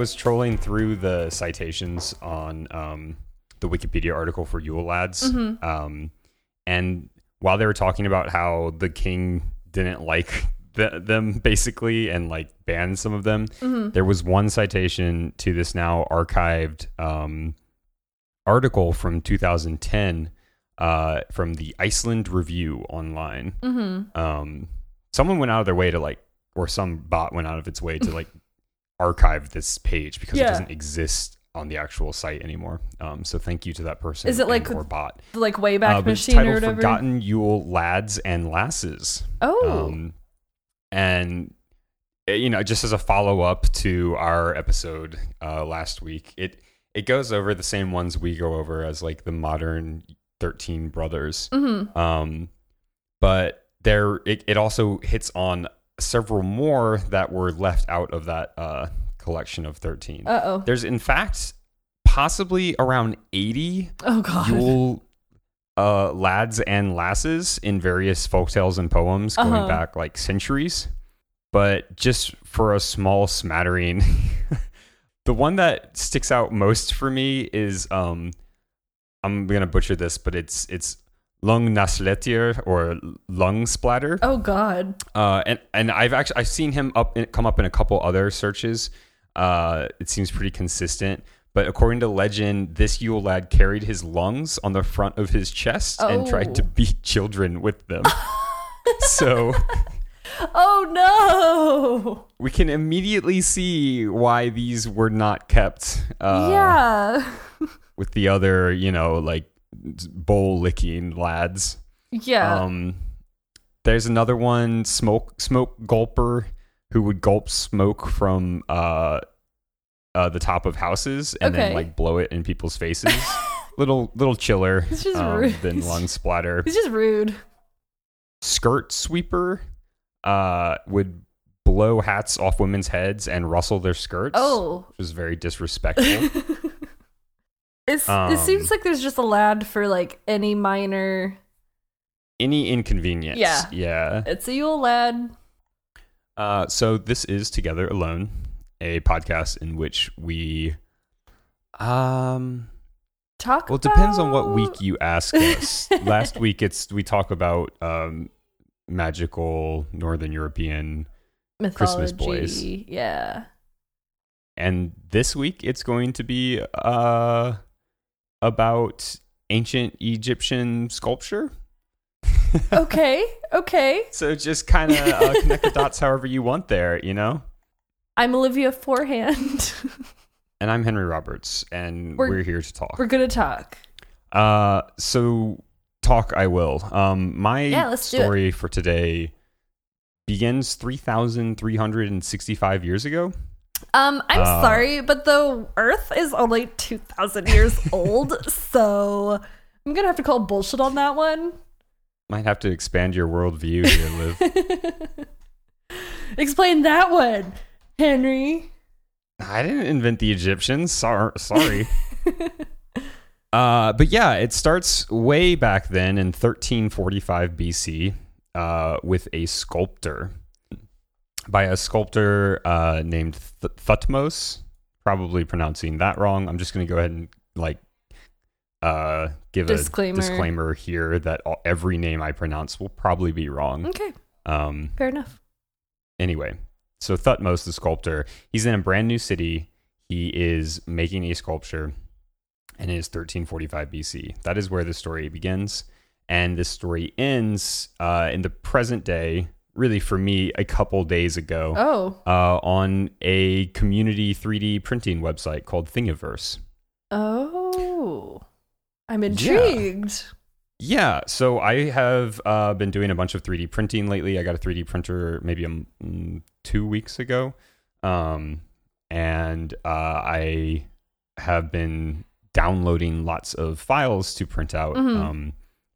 I was trolling through the citations on um, the Wikipedia article for Yule Lads, Mm-hmm. um, and while they were talking about how the king didn't like the, them basically and like banned some of them, Mm-hmm. there was one citation to this now archived um, article from 2010 uh, from the Iceland Review online. Mm-hmm. Um, someone went out of their way to like, or some bot went out of its way to like archive this page because Yeah. it doesn't exist on the actual site anymore. Um, so thank you to that person. Is it like or bot? Like Wayback Uh, Machine or titled whatever. Forgotten Yule Lads and Lasses. oh, Um, and uh, you know, just as a follow up to our episode uh, last week, it it goes over the same ones we go over as like the modern Thirteen Brothers. mm-hmm. Um, but there, it, it also hits on several more that were left out of that uh, collection of thirteen. uh oh, There's in fact possibly around eighty oh god, Yule uh, lads and lasses in various folktales and poems going Uh-huh. back like centuries. But just for a small smattering, the one that sticks out most for me is um, I'm gonna butcher this, but it's it's lung nasletier or lung splatter. oh god, Uh, and and I've actually I've seen him up in, come up in a couple other searches. Uh, it seems pretty consistent. But according to legend, this Yule lad carried his lungs on the front of his chest and tried to Oh. beat children with them. so oh no, we can immediately see why these were not kept. Uh, yeah, With the other, you know, like bowl licking lads. yeah, Um, there's another one, smoke smoke gulper, who would gulp smoke from uh, uh the top of houses and then like blow it in people's faces. little little chiller It's just um, rude. than lung splatter. he's just rude. Skirt sweeper uh would blow hats off women's heads and rustle their skirts. Oh, which was very disrespectful. it's, Um, it seems like there's just a lad for like any minor. Any inconvenience. Yeah. Yeah. It's a Yule lad. Uh, so this is Together Alone, a podcast in which we, um, Talk. well, it depends on what week you ask us. Last week, it's we talk about um, magical Northern European, Christmas boys. Yeah. and this week it's going to be uh about ancient Egyptian sculpture. Okay. Okay. So just kind of uh, connect the dots however you want there, you know. I'm Olivia Forehand. And I'm Henry Roberts, and we're, We're- here to talk. We're gonna talk. Uh, so talk I will. Um, my Yeah, let's do it. story for today begins three thousand three hundred and sixty-five years ago. Um, I'm Uh, sorry, but the Earth is only two thousand years old, so I'm gonna have to call bullshit on that one. Might have to expand your worldview here, Liv. Explain that one, Henry. I didn't invent the Egyptians. Sorry, sorry. uh, but yeah, it starts way back then in 1345 BC uh, with a sculptor by a sculptor uh, named Th- Thutmose. Probably pronouncing that wrong. I'm just going to go ahead and like uh, give Disclaimer. a disclaimer here that all, every name I pronounce will probably be wrong. Okay, Um, fair enough. anyway, so Thutmose, the sculptor, he's in a brand new city. He is making a sculpture, and it is 1345 BC. That is where the story begins, and this story ends uh, in the present day. Really, for me, a couple days ago, Oh, uh, on a community 3D printing website called Thingiverse. oh, I'm intrigued. Yeah, so I have uh, been doing a bunch of 3D printing lately. I got a 3D printer maybe um, mm, two weeks ago, um, and uh, I have been downloading lots of files to print out, Mhm. um,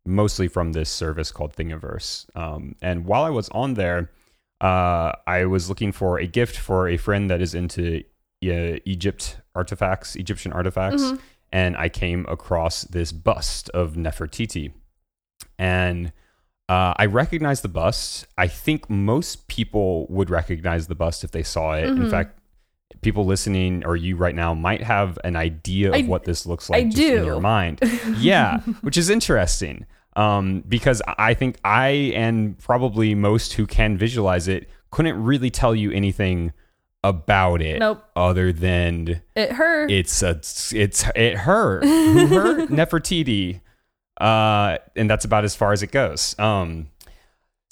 mostly from this service called Thingiverse. Um, and while I was on there, uh, I was looking for a gift for a friend that is into uh, Egypt artifacts, Egyptian artifacts Mhm. and I came across this bust of Nefertiti. And uh, I recognized the bust. I think most people would recognize the bust if they saw it. In Mhm. fact, people listening or you right now might have an idea of I- what this looks like I just in your mind. yeah, which is interesting. Um, because I think I and probably most who can visualize it couldn't really tell you anything about it Nope. other than It hurt. it's a it's it hurt. who her Nefertiti, uh, and that's about as far as it goes. Um,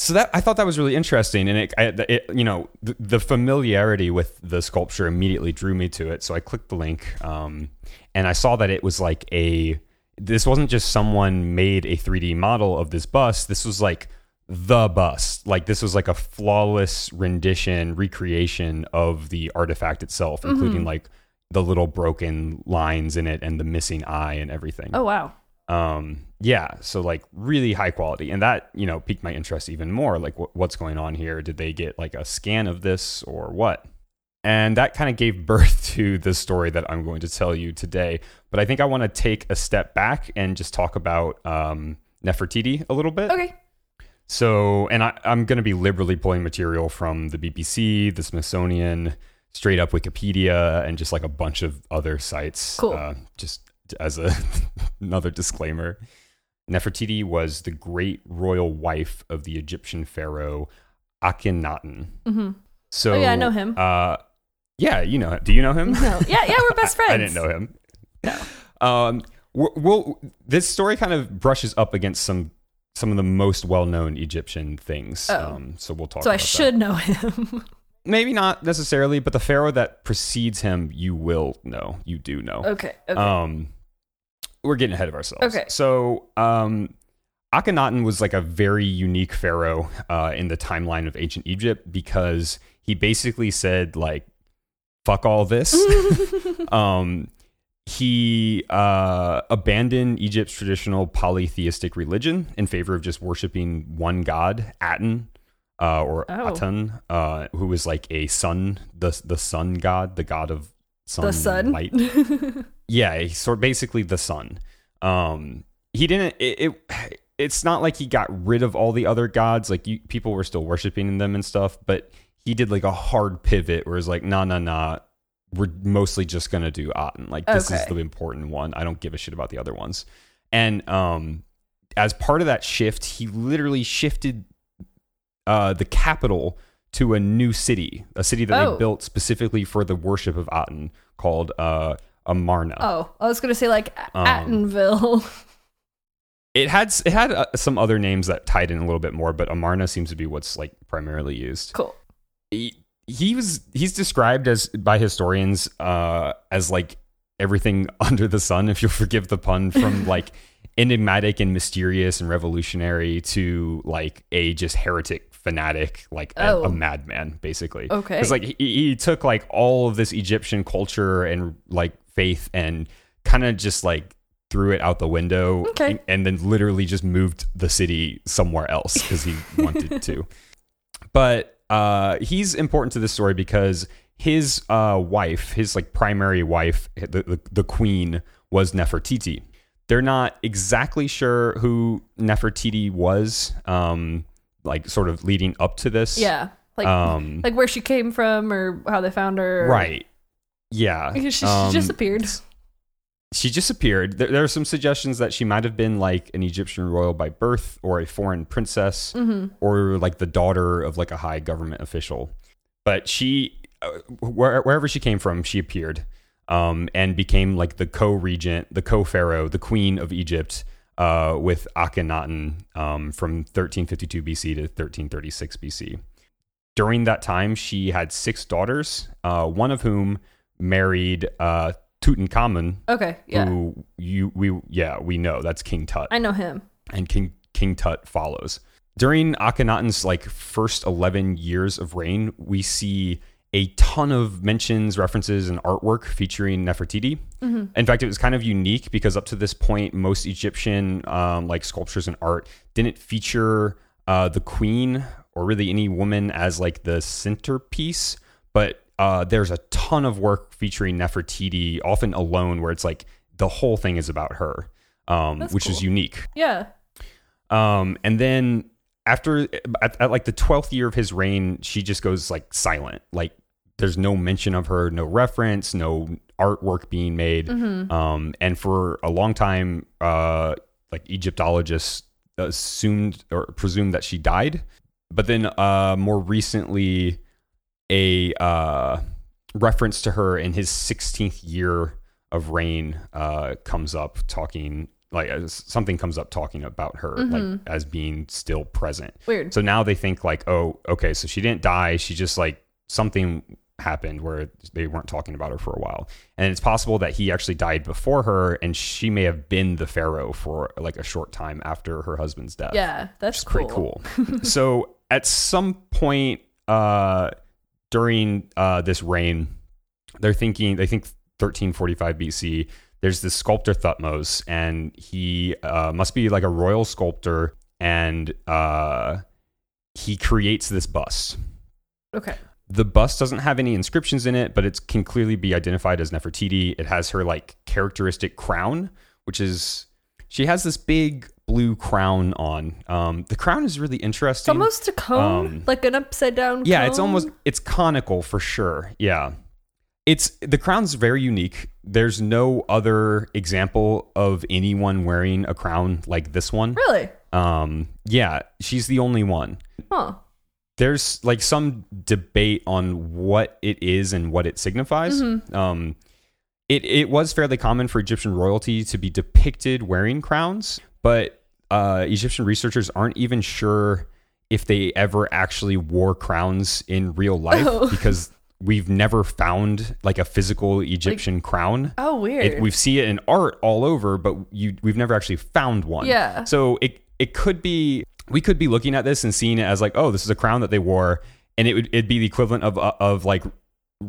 so that I thought that was really interesting, and it, I, it you know the, the familiarity with the sculpture immediately drew me to it. So I clicked the link, um, and I saw that it was like a this wasn't just someone made a 3D model of this bust. This was like the bust. Like this was like a flawless rendition, recreation of the artifact itself, including like the little broken lines in it and the missing eye and everything. oh wow. Um, yeah, so like really high quality, and that you know piqued my interest even more. Like, wh- what's going on here? Did they get like a scan of this or what? And that kind of gave birth to the story that I'm going to tell you today. But I think I want to take a step back and just talk about um, Nefertiti a little bit. Okay. So, and I, I'm going to be liberally pulling material from the BBC, the Smithsonian, straight up Wikipedia, and just like a bunch of other sites. Cool. Uh, just as a another disclaimer, Nefertiti was the great royal wife of the Egyptian pharaoh Akhenaten. hmm So, Oh, yeah, I know him. Uh, yeah, you know. Do you know him? No. Yeah, yeah, we're best friends. I didn't know him. Um, we'll, this story kind of brushes up against some some of the most well known Egyptian things. Oh. Um, so we'll talk. So I about that. should know him. maybe not necessarily, but the pharaoh that precedes him, you will know. You do know. okay. Okay. Um, we're getting ahead of ourselves. Okay. So, um, Akhenaten was like a very unique pharaoh uh, in the timeline of ancient Egypt because he basically said like, "Fuck all this." um, he uh, abandoned Egypt's traditional polytheistic religion in favor of just worshiping one god, Aten, uh, or Oh. Aten, uh, who was like a sun, the the sun god, the god of sun, the sun. light. Yeah, he's sort basically the sun. Um, he didn't. It, it. It's not like he got rid of all the other gods. Like you, people were still worshiping them and stuff, but he did like a hard pivot where it's like, nah, nah, nah. We're mostly just gonna do Aten. Like this is the important one. I don't give a shit about the other ones. And um, as part of that shift, he literally shifted uh, the capital to a new city, a city that Oh. they built specifically for the worship of Aten, called uh, Amarna. oh, I was gonna say like Um, Attenville. It had it had uh, some other names that tied in a little bit more, but Amarna seems to be what's like primarily used. cool. He, he was he's described as by historians uh, as like everything under the sun, if you'll forgive the pun, from like enigmatic and mysterious and revolutionary to like a just heretic fanatic, like a, Oh. a madman, basically. Okay. Because like he, he took like all of this Egyptian culture and like faith and kind of just like threw it out the window Okay. and, and then literally just moved the city somewhere else because he wanted to. But uh, he's important to this story because his uh, wife, his like primary wife, the, the, the queen, was Nefertiti. They're not exactly sure who Nefertiti was, um, like sort of leading up to this. Yeah. Like um, like where she came from or how they found her. right. Yeah. She, she Um, just appeared. she just appeared. There, there are some suggestions that she might have been like an Egyptian royal by birth or a foreign princess Mm-hmm. or like the daughter of like a high government official. But she, uh, where, wherever she came from, she appeared um, and became like the co regent, the co pharaoh, the queen of Egypt uh, with Akhenaten um, from 1352 BC to 1336 BC. During that time, she had six daughters, uh, one of whom married uh, Tutankhamun, Okay. Yeah. who you we yeah we know that's King Tut, I know him. and King King Tut follows. During Akhenaten's like first eleven years of reign, we see a ton of mentions, references, and artwork featuring Nefertiti. In fact, it was kind of unique because up to this point, most Egyptian um, like sculptures and art didn't feature uh, the queen or really any woman as like the centerpiece, but uh, there's a ton of work featuring Nefertiti, often alone, where it's like the whole thing is about her, um, which is unique. Yeah. Um, and then after at, at like the twelfth year of his reign, she just goes like silent. Like there's no mention of her, no reference, no artwork being made. Um, and for a long time, uh, like Egyptologists assumed or presumed that she died. But then uh, more recently, a uh, reference to her in his 16th year of reign uh, comes up talking like as something comes up talking about her like as being still present. Weird. so now they think like oh okay so she didn't die. She just like something happened where they weren't talking about her for a while. And it's possible that he actually died before her and she may have been the pharaoh for like a short time after her husband's death. Yeah, that's it's pretty cool. so at some point uh, during uh, this reign, they're thinking they think 1345 BC. There's this sculptor Thutmose, and he uh, must be like a royal sculptor, and uh, he creates this bust. Okay. The bust doesn't have any inscriptions in it, but it can clearly be identified as Nefertiti. It has her like characteristic crown, which is she has this big blue crown on. Um, the crown is really interesting. It's almost a cone, Um, like an upside down. yeah, it's almost it's conical for sure. Yeah. It's the crown's very unique. There's no other example of anyone wearing a crown like this one. really. Um, yeah, she's the only one. Huh. There's like some debate on what it is and what it signifies. Mm-hmm. Um, it it was fairly common for Egyptian royalty to be depicted wearing crowns, but uh, Egyptian researchers aren't even sure if they ever actually wore crowns in real life Oh. because we've never found like a physical Egyptian crown. Oh, weird. It, we see it in art all over, but you we've never actually found one. Yeah. So it it could be we could be looking at this and seeing it as like, oh, this is a crown that they wore, and it would it'd be the equivalent of uh, of like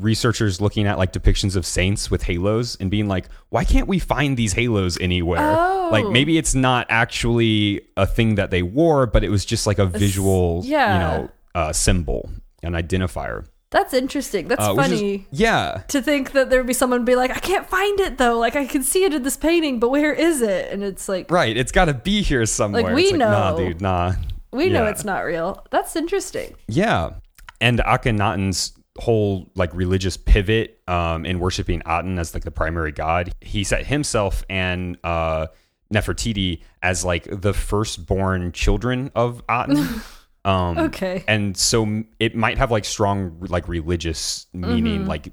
researchers looking at like depictions of saints with halos and being like, why can't we find these halos anywhere? Oh. Like maybe it's not actually a thing that they wore, but it was just like a visual, yeah. you know, uh, symbol, an identifier. That's interesting. That's Uh, which is- funny. yeah. to think that there'd be someone be like, I can't find it though. Like I can see it in this painting, but where is it? And it's like Right. It's got to be here somewhere. we it's like, Nah, know. dude. Nah. we know it's not real. That's interesting. Yeah. And Akhenaten's whole like religious pivot um, in worshiping Aten as like the primary god, he set himself and uh, Nefertiti as like the firstborn children of Aten. Um, Okay. And so it might have like strong like religious meaning, Mm-hmm. like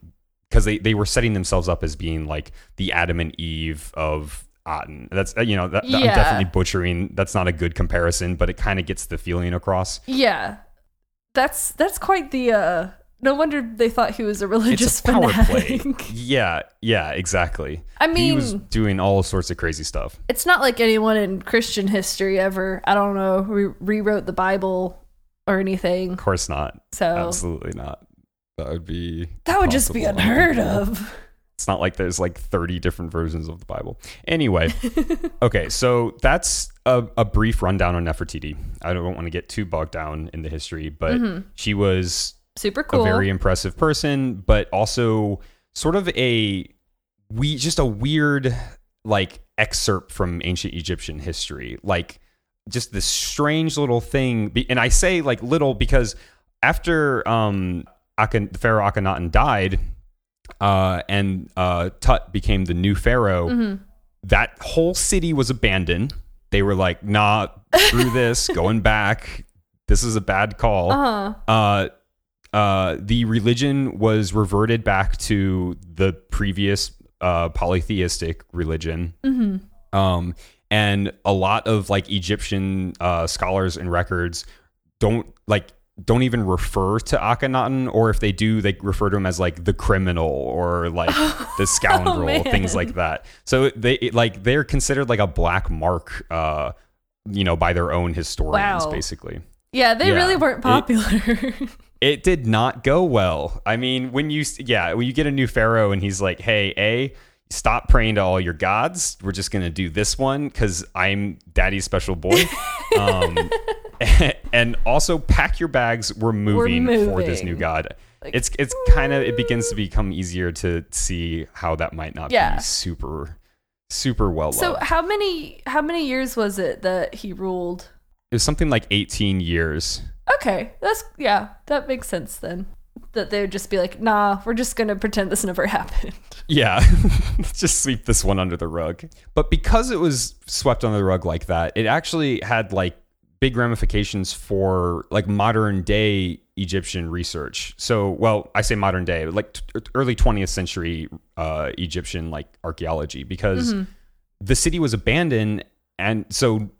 because they, they were setting themselves up as being like the Adam and Eve of Aten. That's uh, you know that, that- I'm definitely butchering. That's not a good comparison, but it kind of gets the feeling across. Yeah. That's that's quite the uh no wonder they thought he was a religious it's a power fanatic. play. Yeah, yeah, exactly. I mean, he was doing all sorts of crazy stuff. It's not like anyone in Christian history ever, I don't know, re- rewrote the Bible or anything. Of course not. So Absolutely not. That would be that would just be unheard of. It's not like there's like 30 different versions of the Bible. Anyway, okay, so that's a, a brief rundown on Nefertiti. I don't want to get too bogged down in the history, but mm-hmm. she was Super cool. a very impressive person, but also sort of a we just a weird like excerpt from ancient Egyptian history, like just this strange little thing. And I say like little because after um Akhen- Pharaoh Akhenaten died, uh, and uh, Tut became the new pharaoh, Mm-hmm. that whole city was abandoned. They were like, "Nah, through this, going back. This is a bad call." uh-huh. uh, uh, the religion was reverted back to the previous uh, polytheistic religion. Um, and a lot of like Egyptian uh, scholars and records don't like don't even refer to Akhenaten, or if they do, they refer to him as like the criminal or like the scoundrel, man. things like that. So they it, like they're considered like a black mark, uh, you know, by their own historians, Wow. basically Yeah, they Yeah. really weren't popular. it did not go well. I mean, when you yeah, when you get a new pharaoh and he's like, "Hey, a stop praying to all your gods. We're just gonna do this one because I'm daddy's special boy." um, and also pack your bags. We're moving, for this new god. it's it's kind of it begins to become easier to see how that might not Yeah. be super super well so how many how many years was it that he ruled? It was something like 18 years. Okay, that's yeah, that makes sense then. that they would just be like, nah, we're just gonna pretend this never happened. Yeah, let's just sweep this one under the rug. But because it was swept under the rug like that, it actually had like big ramifications for like modern day Egyptian research. So, well, I say modern day, like t- early 20th century uh, Egyptian like archaeology, because the city was abandoned, and so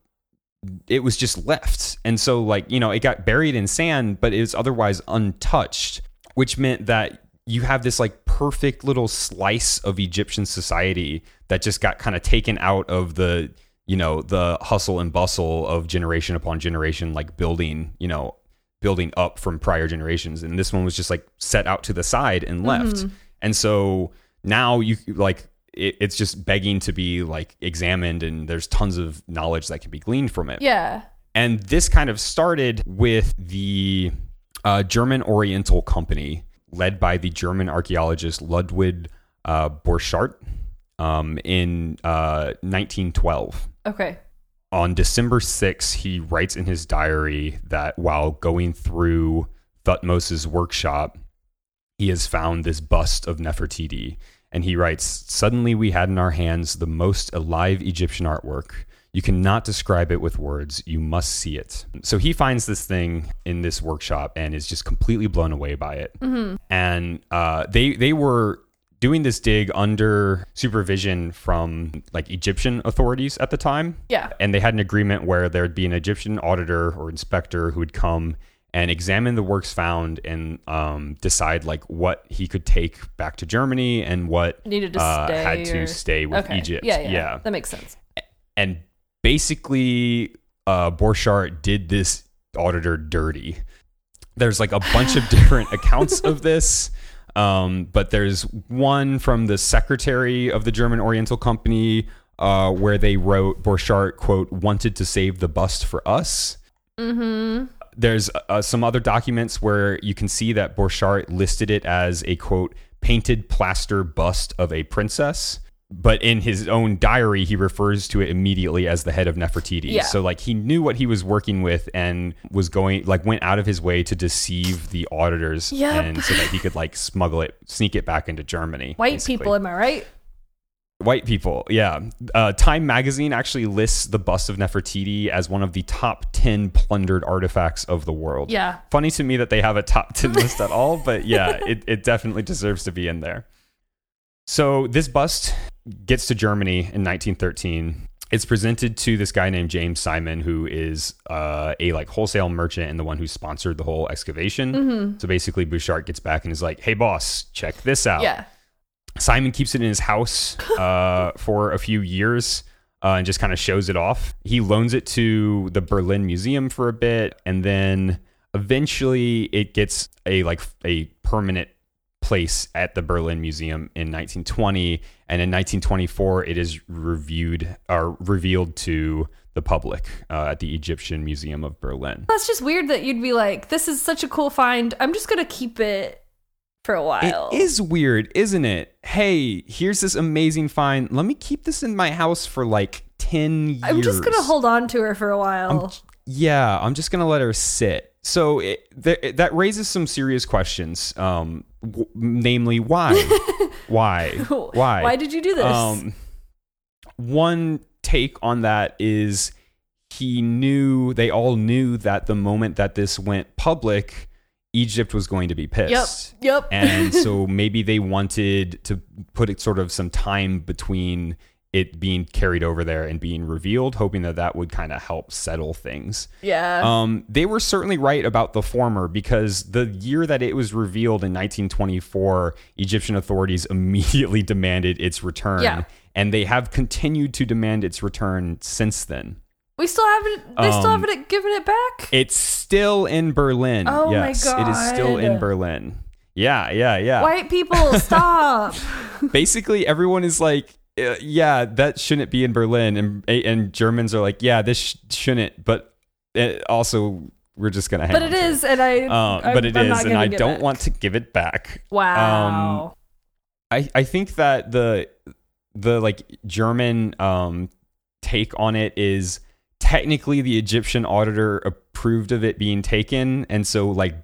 it was just left. And so, like, you know, it got buried in sand, but it was otherwise untouched, which meant that you have this like perfect little slice of Egyptian society that just got kind of taken out of the, you know, the hustle and bustle of generation upon generation, like building, you know, building up from prior generations. And this one was just like set out to the side and left. Mm-hmm. And so now you like, it, it's just begging to be like examined and there's tons of knowledge that can be gleaned from it. Yeah. And this kind of started with the uh, German Oriental Company, led by the German archaeologist Ludwig uh, Borchardt um, in uh, 1912. Okay. On December 6, he writes in his diary that while going through Thutmose's workshop, he has found this bust of Nefertiti. And he writes, Suddenly we had in our hands the most alive Egyptian artwork. You cannot describe it with words. You must see it. So he finds this thing in this workshop and is just completely blown away by it. And uh, they they were doing this dig under supervision from like Egyptian authorities at the time. Yeah. And they had an agreement where there'd be an Egyptian auditor or inspector who would come and examine the works found and um, decide like what he could take back to Germany and what Needed to uh, stay had to or- stay with Okay. Egypt. Yeah, yeah. yeah That makes sense. and basically uh Borchardt did this auditor dirty. There's like a bunch of different accounts of this. Um, but there's one from the secretary of the German Oriental Company uh, where they wrote Borchardt, quote, wanted to save the bust for us. Mm-hmm. There's uh, some other documents where you can see that Borchardt listed it as a, quote, painted plaster bust of a princess. But in his own diary, he refers to it immediately as the head of Nefertiti. Yeah. So, like, he knew what he was working with and was going, like, went out of his way to deceive the auditors, Yep. and so that he could like smuggle it, sneak it back into Germany. White basically. people, am I right? White people, yeah. Uh, Time magazine actually lists the bust of Nefertiti as one of the top 10 plundered artifacts of the world. Yeah. Funny to me that they have a top 10 list at all, but yeah, it, it definitely deserves to be in there. So this bust gets to Germany in 1913. It's presented to this guy named James Simon, who is uh, a like wholesale merchant and the one who sponsored the whole excavation. Mm-hmm. So basically, Borchardt gets back and is like, "Hey, boss, check this out." Yeah. Simon keeps it in his house uh, for a few years uh, and just kind of shows it off. He loans it to the Berlin Museum for a bit, and then eventually it gets a like a permanent place at the Berlin Museum in 1920, and in 1924 it is reviewed or revealed to the public uh, at the Egyptian Museum of Berlin. That's just weird that you'd be like, this is such a cool find. I'm just going to keep it for a while. It is weird, isn't it? Hey, here's this amazing find. Let me keep this in my house for like 10 years. I'm just going to hold on to her for a while. Yeah, I'm just going to let her sit. So it, th- that raises some serious questions. Um, w- namely, why? why? Why? Why did you do this? Um, one take on that is he knew, they all knew that the moment that this went public, Egypt was going to be yep. pissed Yep. and so maybe they wanted to put it sort of some time between it being carried over there and being revealed, hoping that that would kind of help settle things. yeah. Um, they were certainly right about the former because the year that it was revealed in 1924, Egyptian authorities immediately demanded its return, Yeah. and they have continued to demand its return since then. We still haven't, they still um, haven't given it back? It's still in Berlin. Oh my yes, it is still in God. Berlin. Yeah, yeah, yeah. White people, stop. basically everyone is like uh, yeah that shouldn't be in berlin and and germans are like yeah this sh- shouldn't but it also we're just gonna hang but on to is, and I. I'm- but it I'm is not and gonna i give don't it. want to give it back Wow. I, I think that the the like german um take on it is technically the egyptian auditor approved of it being taken and so like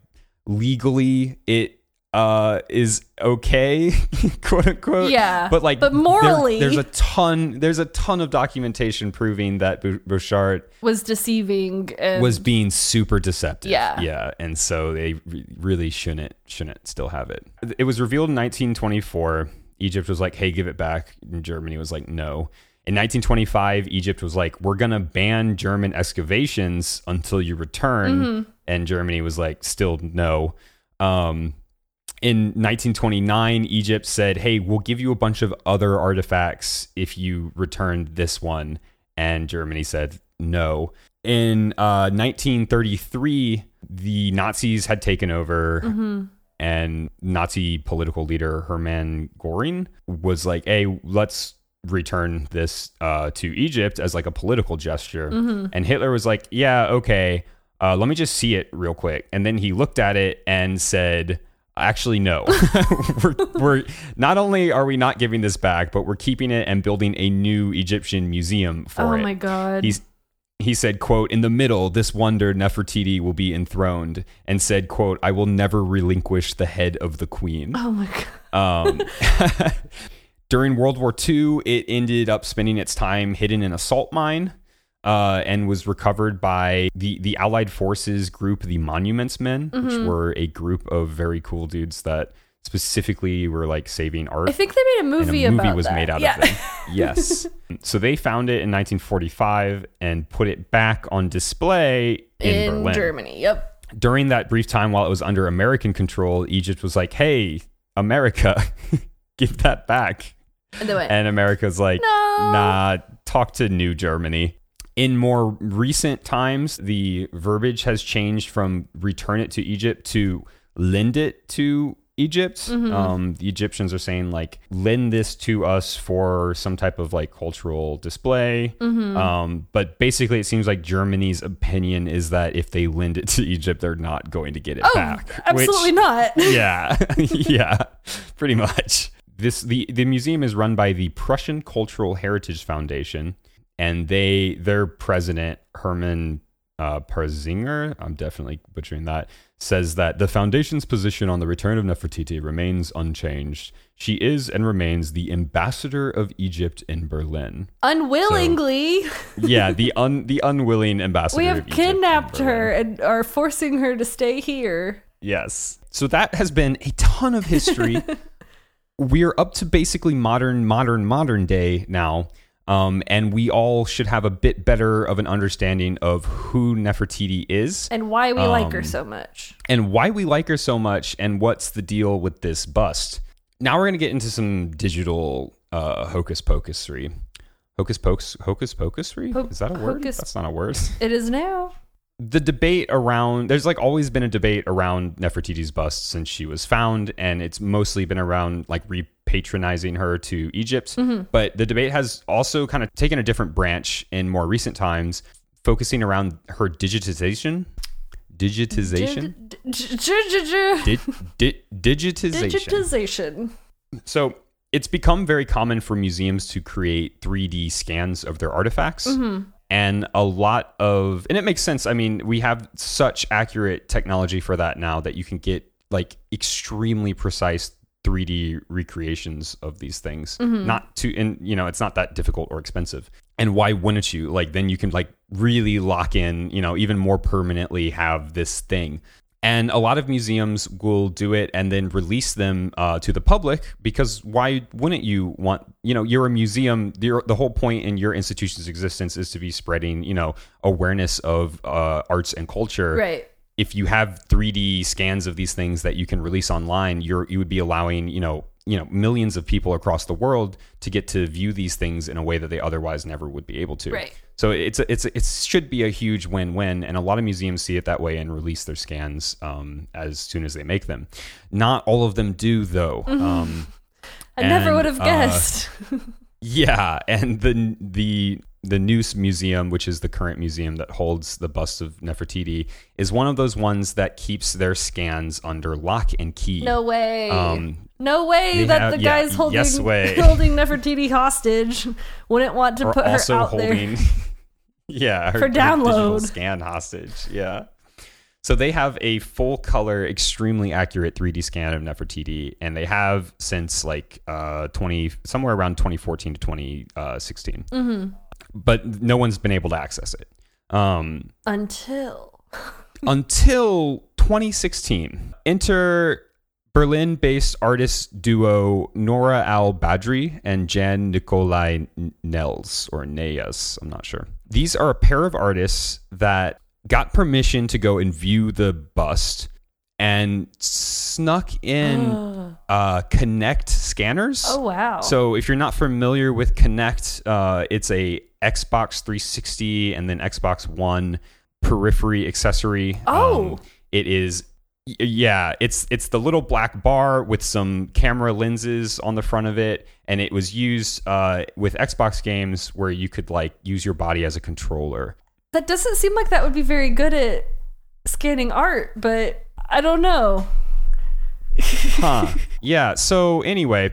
legally it uh, is okay, quote unquote. Yeah, but like, but there- morally- there's a ton. There's a ton of documentation proving that Borchardt Was deceiving and was being super deceptive. Yeah. yeah, and so they re- really shouldn't shouldn't still have it. It was revealed in 1924. Egypt was like, "Hey, give it back." And Germany was like, "No." In 1925, Egypt was like, "We're gonna ban German excavations until you return," Mm-hmm. and Germany was like, "Still no." Um, in 1929, Egypt said, "Hey, we'll give you a bunch of other artifacts if you return this one," and Germany said no. In uh, 1933, the Nazis had taken over, Mm-hmm. and Nazi political leader Hermann Göring was like, "Hey, let's." Return this uh, to Egypt as like a political gesture Mm-hmm. and Hitler was like yeah okay uh, let me just see it real quick and then he looked at it and said actually no we're, we're not only are we not giving this back but we're keeping it and building a new Egyptian museum for Oh it my god. He's he said, quote, in the middle, this wonder Nefertiti will be enthroned, and said, quote, I will never relinquish the head of the queen. oh my god. Um, during World War II, it ended up spending its time hidden in a salt mine uh, and was recovered by the, the Allied Forces group, the Monuments Men, which Mm-hmm. were a group of very cool dudes that specifically were like saving art I think they made a and movie a movie was that. made out yeah. of them. Yes. so they found it in 1945 and put it back on display in, in Berlin. Germany. Yep. During that brief time while it was under American control, Egypt was like, "Hey, America, give that back." And they went. And America's like, no. "Nah, talk to New Germany." In more recent times, the verbiage has changed from return it to Egypt to lend it to Egypt. Mm-hmm. Um, the Egyptians are saying like lend this to us for some type of like cultural display. Mm-hmm. Um, but basically, it seems like Germany's opinion is that if they lend it to Egypt, they're not going to get it Oh, back. absolutely which- not. yeah, yeah, pretty much. This the the museum is run by the Prussian Cultural Heritage Foundation, and they their president Hermann uh, Parzinger, I'm definitely butchering that, says that the foundation's position on the return of Nefertiti remains unchanged. She is and remains the ambassador of Egypt in Berlin. Unwillingly, Yeah, the un the unwilling ambassador. we have kidnapped her and are forcing her to stay here. Yes. So that has been a ton of history. We're up to basically modern, modern, modern day now. Um, and we all should have a bit better of an understanding of who Nefertiti is And why we like her Um, so much. and why we like her so much and what's the deal with this bust. Now we're going to get into some digital uh, hocus pocusry. Hocus pocus, hocus pocusry? Ho- Is that a word? hocus- That's not a word. It is now. The debate around there's like always been a debate around Nefertiti's bust since she was found, and it's mostly been around like repatronizing her to Egypt. Mm-hmm. But the debate has also kind of taken a different branch in more recent times, focusing around her digitization. Digitization. Dig- dig- dig- dig- Di- di- digitization. Digitization. So it's become very common for museums to create 3D scans of their artifacts. Mm-hmm. And a lot of, and it makes sense. I mean, we have such accurate technology for that now that you can get like extremely precise 3D recreations of these things. Mm-hmm. Not to, and you know, it's not that difficult or expensive. And why wouldn't you? Like, then you can like really lock in, you know, even more permanently have this thing. And a lot of museums will do it and then release them uh, to the public because why wouldn't you want, you know, you're a museum. You're, the whole point in your institution's existence is to be spreading, you know, awareness of uh, arts and culture Right. if you have 3D scans of these things that you can release online, you're you would be allowing you know you know millions of people across the world to get to view these things in a way that they otherwise never would be able to. Right. So it's a, it's a, it should be a huge win-win, and a lot of museums see it that way and release their scans um, as soon as they make them. Not all of them do, though. Um, I never would have uh, guessed. yeah, and the the the Neues Museum, which is the current museum that holds the bust of Nefertiti, is one of those ones that keeps their scans under lock and key. no way. Um, no way that have- the yeah, guys holding yes holding Nefertiti hostage wouldn't want to or put her out there. yeah, her, For download. scan hostage. Yeah. So they have a full color, extremely accurate 3D scan of Nefertiti, and they have since like uh, 20, somewhere around 2014 to 2016. Mm-hmm. But no one's been able to access it um, Until. until 2016. Enter Berlin-based artist duo Nora Al Badri and Jan Nikolai Nels or Neyas. I'm not sure. These are a pair of artists that got permission to go and view the bust and snuck in uh, Kinect scanners. oh wow. So if you're not familiar with Kinect, uh, it's a Xbox 360 and then Xbox One periphery accessory. Oh. Um, it is yeah, it's it's the little black bar with some camera lenses on the front of it, and it was used uh, with Xbox games where you could like use your body as a controller. that doesn't seem like that would be very good at scanning art, but I don't know. huh yeah so anyway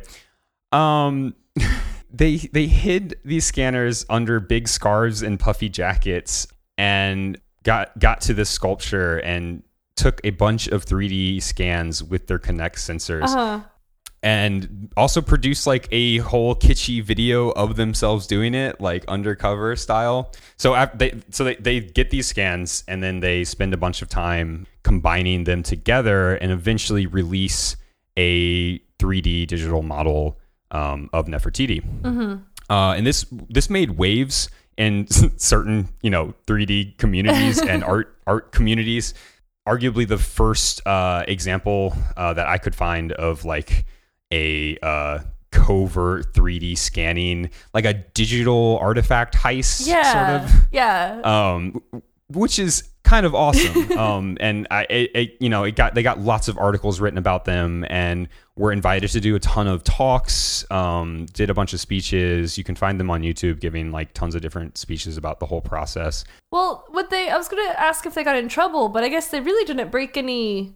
um they they hid these scanners under big scarves and puffy jackets and got got to this sculpture and took a bunch of 3D scans with their Kinect sensors Uh-huh. and also produced like a whole kitschy video of themselves doing it like undercover style. So they so they, they get these scans and then they spend a bunch of time combining them together and eventually release a 3d digital model um, of nefertiti. Uh, and this this made waves in certain you know 3d communities and art art communities arguably the first uh, example uh, that I could find of like a uh, covert 3D scanning, like a digital artifact heist, Yeah. sort of Yeah. um, which is kind of awesome. um, and I, it, it, you know, it got they got lots of articles written about them, and were invited to do a ton of talks. Um, did a bunch of speeches. You can find them on YouTube, giving like tons of different speeches about the whole process. well, would they? I was gonna ask if they got in trouble, but I guess they really didn't break any.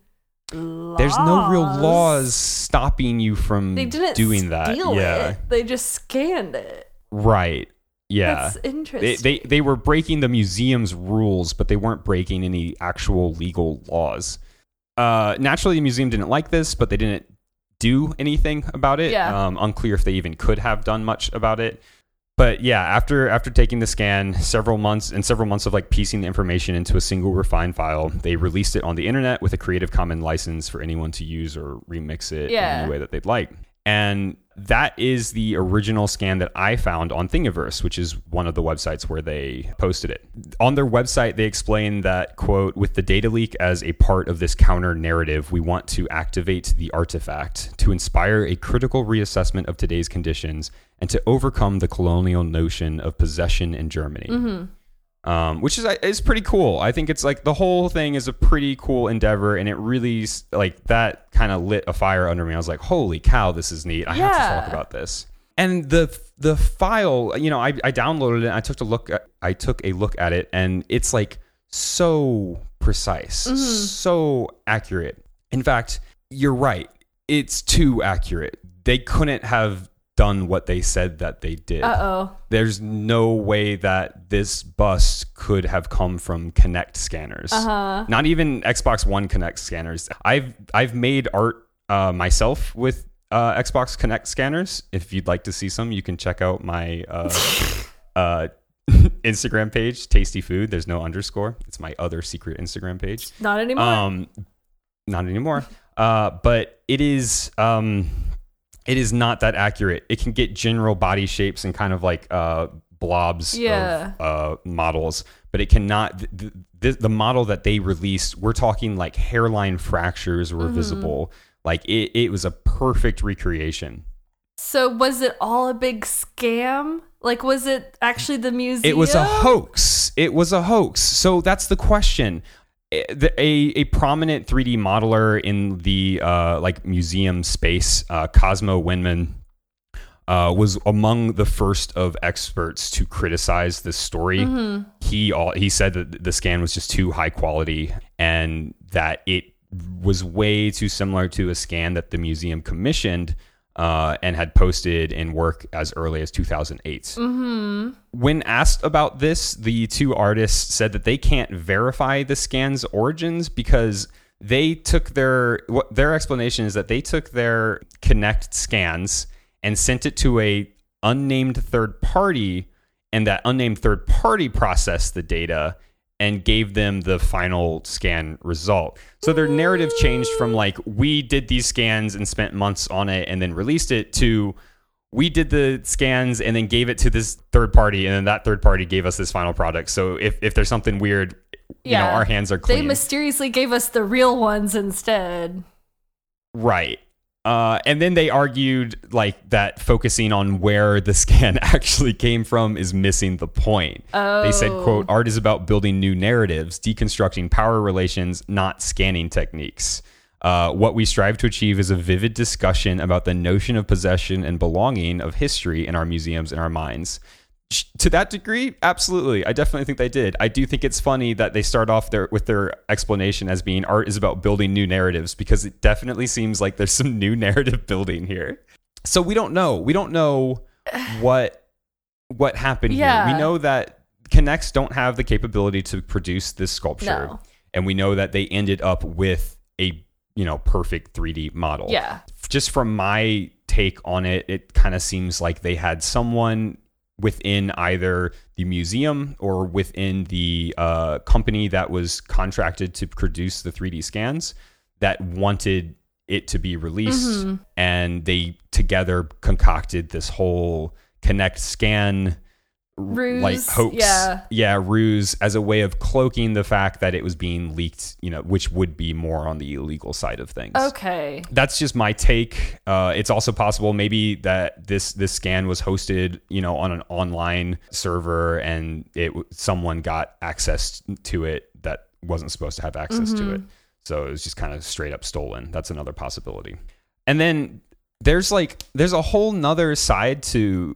Laws. There's no real laws stopping you from They didn't doing that. Yeah, it. They just scanned it. right. Yeah. That's interesting. they, they they were breaking the museum's rules, but they weren't breaking any actual legal laws. Uh, naturally, the museum didn't like this, but they didn't do anything about it. Yeah. Um, unclear if they even could have done much about it. But yeah, after after taking the scan, several months and several months of like piecing the information into a single refined file, they released it on the internet with a Creative Commons license for anyone to use or remix it in any way that they'd like. And that is the original scan that I found on Thingiverse, which is one of the websites where they posted it. On their website, they explain that, quote, with the data leak as a part of this counter narrative, we want to activate the artifact to inspire a critical reassessment of today's conditions and to overcome the colonial notion of possession in Germany. Mm-hmm. Um, which is is pretty cool. I think it's like the whole thing is a pretty cool endeavor, and it really like that kind of lit a fire under me. I was like, "Holy cow, this is neat! I have to talk about this." And the the file, you know, I, I downloaded it. And I took a look. At, I took a look at it, and it's like so precise, so accurate. In fact, you're right. It's too accurate. They couldn't have done what they said that they did Uh oh. there's no way that this bust could have come from Kinect scanners. Uh-huh. Not even Xbox One Kinect scanners. I've I've made art uh, myself with uh, Xbox Kinect scanners. If you'd like to see some, you can check out my uh, uh, Instagram page, Tasty Food. There's no underscore. It's my other secret Instagram page. Not anymore. Um, not anymore. Uh, but it is um, it is not that accurate. It can get general body shapes and kind of like uh, blobs Yeah. of uh, models, but it cannot. The, the, the model that they released, we're talking like hairline fractures Mm-hmm. were visible. Like it, it was a perfect recreation. so was it all a big scam? Like, was it actually the museum? It was a hoax. It was a hoax. So that's the question. A, a, a prominent 3D modeler in the uh, like museum space, uh, Cosmo Wenman, uh, was among the first of experts to criticize this story. Mm-hmm. He all, he said that the scan was just too high quality and that it was way too similar to a scan that the museum commissioned uh, and had posted in work as early as 2008. Mm-hmm. When asked about this, the two artists said that they can't verify the scan's origins because they took their what their explanation is that they took their Kinect scans and sent it to a unnamed third party, and that unnamed third party processed the data and gave them the final scan result. So their narrative changed from like we did these scans and spent months on it and then released it to we did the scans and then gave it to this third party and then that third party gave us this final product. So if if there's something weird, you know, our hands are clean. They mysteriously gave us the real ones instead. Right. Uh, and then they argued like that focusing on where the scan actually came from is missing the point. Oh. They said, quote, art is about building new narratives, deconstructing power relations, not scanning techniques. Uh, what we strive to achieve is a vivid discussion about the notion of possession and belonging of history in our museums and our minds to that degree absolutely i definitely think they did i do think it's funny that they start off their with their explanation as being art is about building new narratives because it definitely seems like there's some new narrative building here so we don't know we don't know what what happened Yeah. here we know that Kinects don't have the capability to produce this sculpture No. and we know that they ended up with a you know perfect 3d model Yeah. just from my take on it, it kind of seems like they had someone within either the museum or within the uh, company that was contracted to produce the 3D scans that wanted it to be released. Mm-hmm. And they together concocted this whole Kinect scan Ruse, like hoax yeah. yeah ruse as a way of cloaking the fact that it was being leaked you know which would be more on the illegal side of things Okay. that's just my take. Uh, it's also possible maybe that this this scan was hosted, you know, on an online server, and it someone got access to it that wasn't supposed to have access to it. So it was just kind of straight up stolen. That's another possibility. And then there's like there's a whole nother side to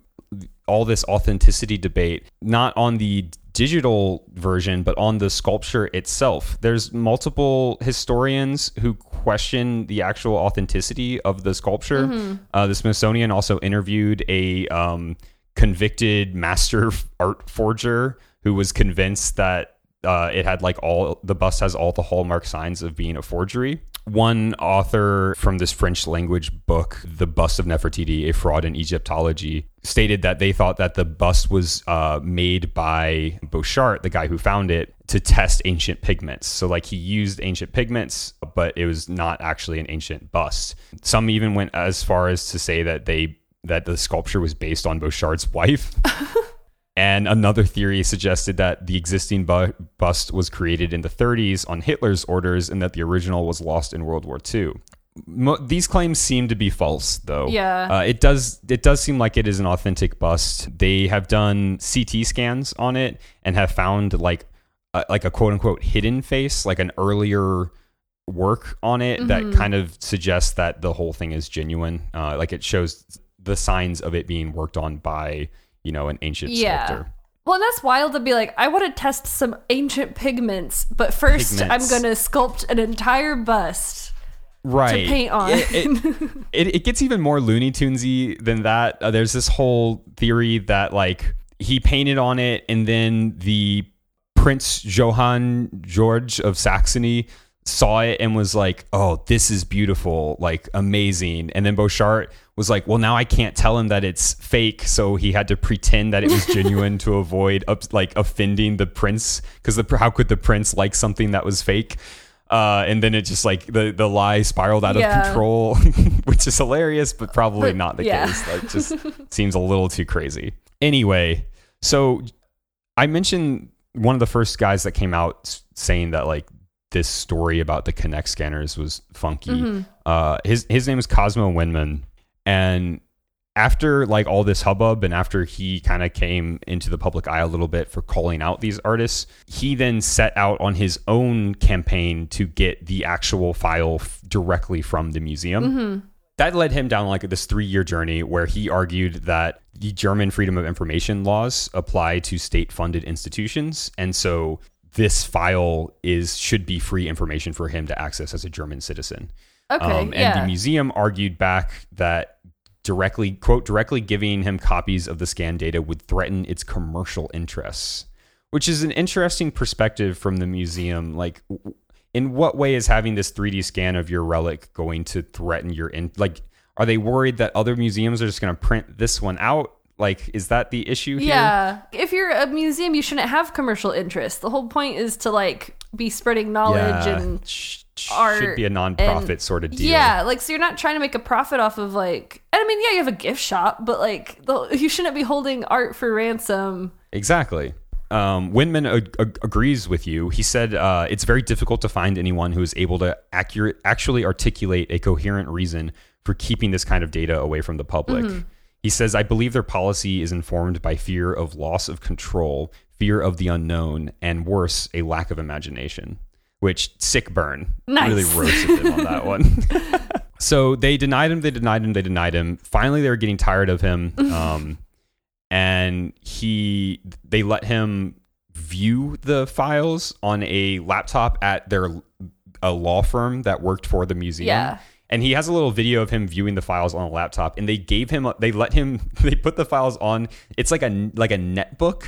all this authenticity debate, not on the digital version, but on the sculpture itself. There's multiple historians who question the actual authenticity of the sculpture. Uh, the Smithsonian also interviewed a um, convicted master art forger who was convinced that uh, it had like all the bust has all the hallmark signs of being a forgery. One author from this French language book, The Bust of Nefertiti, A Fraud in Egyptology, stated that they thought that the bust was uh, made by Borchardt, the guy who found it, to test ancient pigments. So, like, he used ancient pigments, but it was not actually an ancient bust. Some even went as far as to say that they that the sculpture was based on Borchardt's wife. And another theory suggested that the existing bu- bust was created in the 30s on Hitler's orders and that the original was lost in World War II. Mo- these claims seem to be false, though. Yeah. uh, it does. It does seem like it is an authentic bust. They have done CT scans on it and have found like a, like a quote unquote hidden face, like an earlier work on it that kind of suggests that the whole thing is genuine. Uh, like it shows the signs of it being worked on by you know an ancient Yeah. sculptor. Well, that's wild to be like, I want to test some ancient pigments, but first Pigments. I'm going to sculpt an entire bust. right To paint on. It, it, it, it gets even more Looney Tunesy than that. Uh, there's this whole theory that like he painted on it, and then the Prince Johann George of Saxony saw it and was like, "Oh, this is beautiful, like amazing." And then Borchardt was like, "Well, now I can't tell him that it's fake," so he had to pretend that it was genuine to avoid up, like offending the prince because the how could the prince like something that was fake? Uh, and then it just like the the lie spiraled out Yeah. of control, which is hilarious, but probably not the yeah. case. Like, just seems a little too crazy. Anyway, so I mentioned one of the first guys that came out saying that like this story about the Kinect scanners was funky. Mm-hmm. Uh, his his name is Cosmo Wenman, and after like all this hubbub and after he kind of came into the public eye a little bit for calling out these artists, he then set out on his own campaign to get the actual file f- directly from the museum that led him down like this three year journey where he argued that the German freedom of information laws apply to state funded institutions. And so this file is should be free information for him to access as a German citizen. Okay, Um, and yeah. the museum argued back that directly quote directly giving him copies of the scan data would threaten its commercial interests, which is an interesting perspective from the museum. Like, in what way is having this 3D scan of your relic going to threaten your in like? Are they worried that other museums are just going to print this one out? Like, is that the issue here? Yeah. If you're a museum, you shouldn't have commercial interests. The whole point is to like be spreading knowledge Yeah, and sh- art should be a non-profit and- sort of deal. Yeah, like so you're not trying to make a profit off of like and I mean, yeah, you have a gift shop, but like the, you shouldn't be holding art for ransom. Exactly. Um, Wenman ag- ag- agrees with you. He said uh, it's very difficult to find anyone who is able to accurate, actually articulate a coherent reason for keeping this kind of data away from the public. He says, I believe their policy is informed by fear of loss of control, fear of the unknown, and worse, a lack of imagination. Which sick burn Nice. really roasted him on that one. so they denied him, they denied him, they denied him. Finally, they were getting tired of him. Um, and he they let him view the files on a laptop at their a law firm that worked for the museum. Yeah. And he has a little video of him viewing the files on a laptop and they gave him they let him they put the files on it's like a like a netbook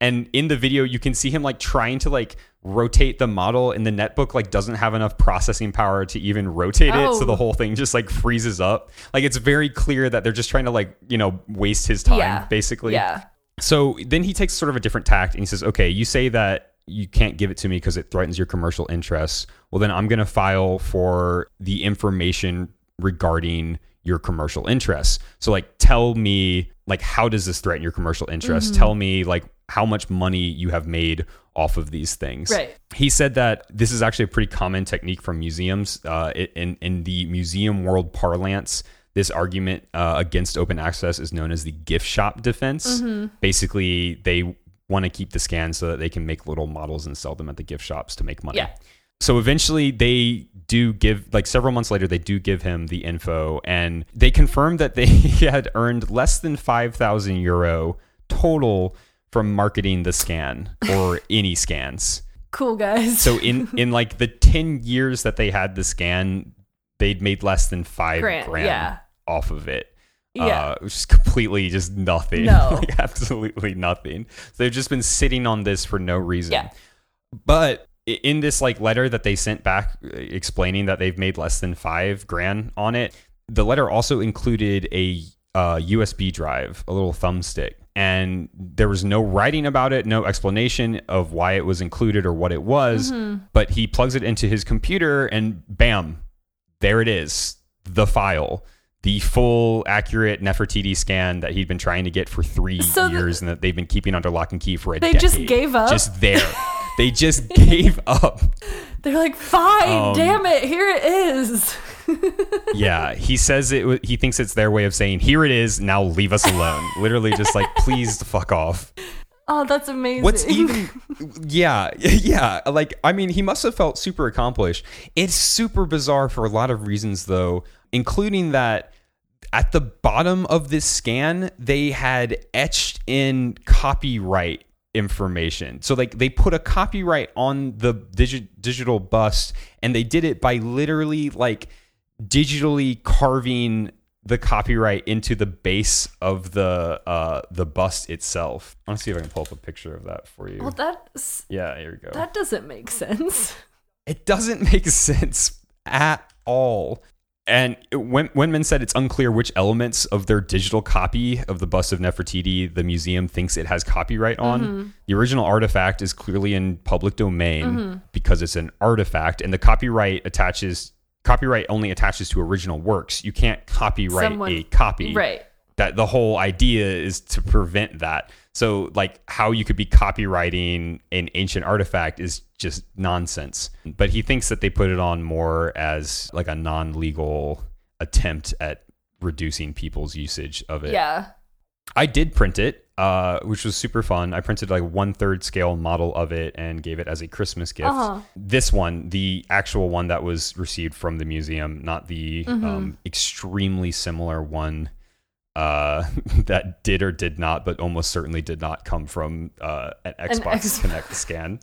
and in the video you can see him like trying to like rotate the model and the netbook like doesn't have enough processing power to even rotate it so Oh. the whole thing just like freezes up like it's very clear that they're just trying to like you know waste his time Yeah. basically Yeah. so then he takes sort of a different tact and he says, okay, you say that you can't give it to me because it threatens your commercial interests. Well, then I'm going to file for the information regarding your commercial interests. So like tell me like how does this threaten your commercial interests? Mm-hmm. Tell me like how much money you have made off of these things. Right. He said that this is actually a pretty common technique from museums. Uh, in in the museum world parlance, this argument uh, against open access is known as the gift shop defense. Basically, they want to keep the scans so that they can make little models and sell them at the gift shops to make money. Yeah. So eventually they do give like several months later they do give him the info and they confirmed that they had earned less than 5000 euro total from marketing the scan or any scans. Cool guys. So in in like the 10 years that they had the scan they'd made less than 5 Grant, grand yeah. off of it. Yeah. Uh, is completely just nothing. No. like absolutely nothing. So they've just been sitting on this for no reason. Yeah. But in this like letter that they sent back uh, explaining that they've made less than five grand on it, the letter also included a uh, USB drive, a little thumbstick, and there was no writing about it, no explanation of why it was included or what it was. But he plugs it into his computer, and bam, there it is, the file. The full accurate Nefertiti scan that he'd been trying to get for three So the- years and that they've been keeping under lock and key for a They decade. They just gave up? Just there. they just gave up. They're like, fine, Um, damn it, here it is. Yeah, he says it. He thinks it's their way of saying, "Here it is. Now leave us alone." Literally, just like, please fuck off. Oh, that's amazing. What's even? Yeah, yeah. Like, I mean, he must have felt super accomplished. It's super bizarre for a lot of reasons, though, including that at the bottom of this scan, they had etched in copyright information. So, like, they put a copyright on the digi- digital bust, and they did it by literally like digitally carving the copyright into the base of the uh the bust itself. I want to see if I can pull up a picture of that for you. well, that's yeah, here we go. that doesn't make sense. it doesn't make sense at all. And when Wenman said it's unclear which elements of their digital copy of the bust of Nefertiti the museum thinks it has copyright on. Mm-hmm. The original artifact is clearly in public domain mm-hmm. because it's an artifact, and the copyright attaches copyright only attaches to original works. You can't copyright Someone- a copy Right. that the whole idea is to prevent that. So like how you could be copywriting an ancient artifact is just nonsense. But he thinks that they put it on more as like a non-legal attempt at reducing people's usage of it. Yeah. I did print it, uh, which was super fun. I printed like one third scale model of it and gave it as a Christmas gift. Uh-huh. This one, the actual one that was received from the museum, not the Mm-hmm. um, extremely similar one uh, that did or did not, but almost certainly did not come from uh, an Xbox X- Kinect scan.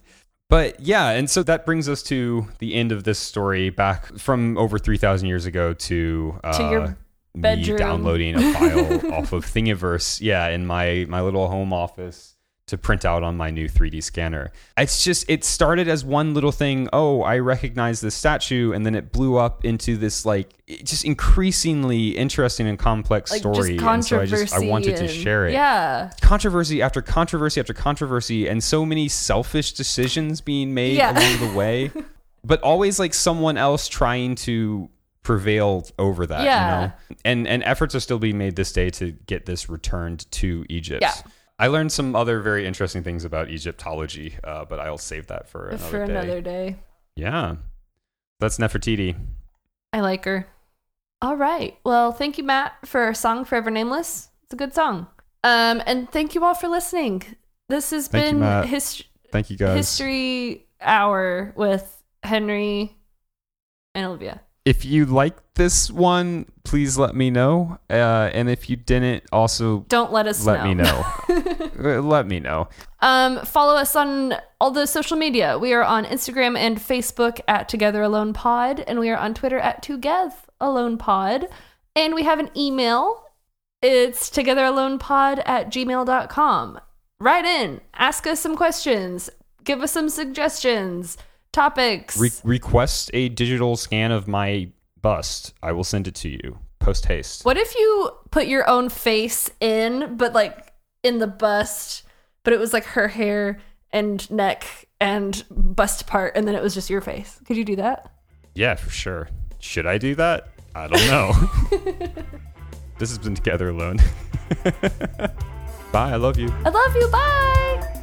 But yeah, and so that brings us to the end of this story back from over 3,000 years ago to, uh, To your me Bedroom. downloading a file off of Thingiverse, yeah, in my my little home office to print out on my new 3D scanner. It's just it started as one little thing. Oh, I recognize this statue, and then it blew up into this like just increasingly interesting and complex Like story. and so I just I wanted to share it Yeah. controversy after controversy after controversy and so many selfish decisions being made Yeah. along the way but always like someone else trying to prevail over that Yeah. you know and and efforts are still being made this day to get this returned to egypt Yeah. I learned some other very interesting things about egyptology uh, but i'll save that for another For day another day. yeah that's nefertiti I like her. All right. Well, thank you, Matt, for our song Forever Nameless. It's a good song. Um, and thank you all for listening. This has Thank been Matt. his- thank you guys History Hour with Henry and Olivia. If you like this one please let me know uh, and if you didn't also Don't let us let know. me know Uh, let me know Um, follow us on all the social media. We are on Instagram and Facebook at Together Alone Pod, and we are on Twitter at Together Alone Pod. And we have an email. It's togetheralonepod at gmail.com. Write in, ask us some questions, give us some suggestions, topics. Re- request a digital scan of my bust. I will send it to you post haste. what if you put your own face in, but like in the bust, but it was like her hair and neck and bust part, and then it was just your face? Could you do that? Yeah, for sure. Should I do that? I don't know. this has been Together Alone. Bye. I love you. I love you. Bye.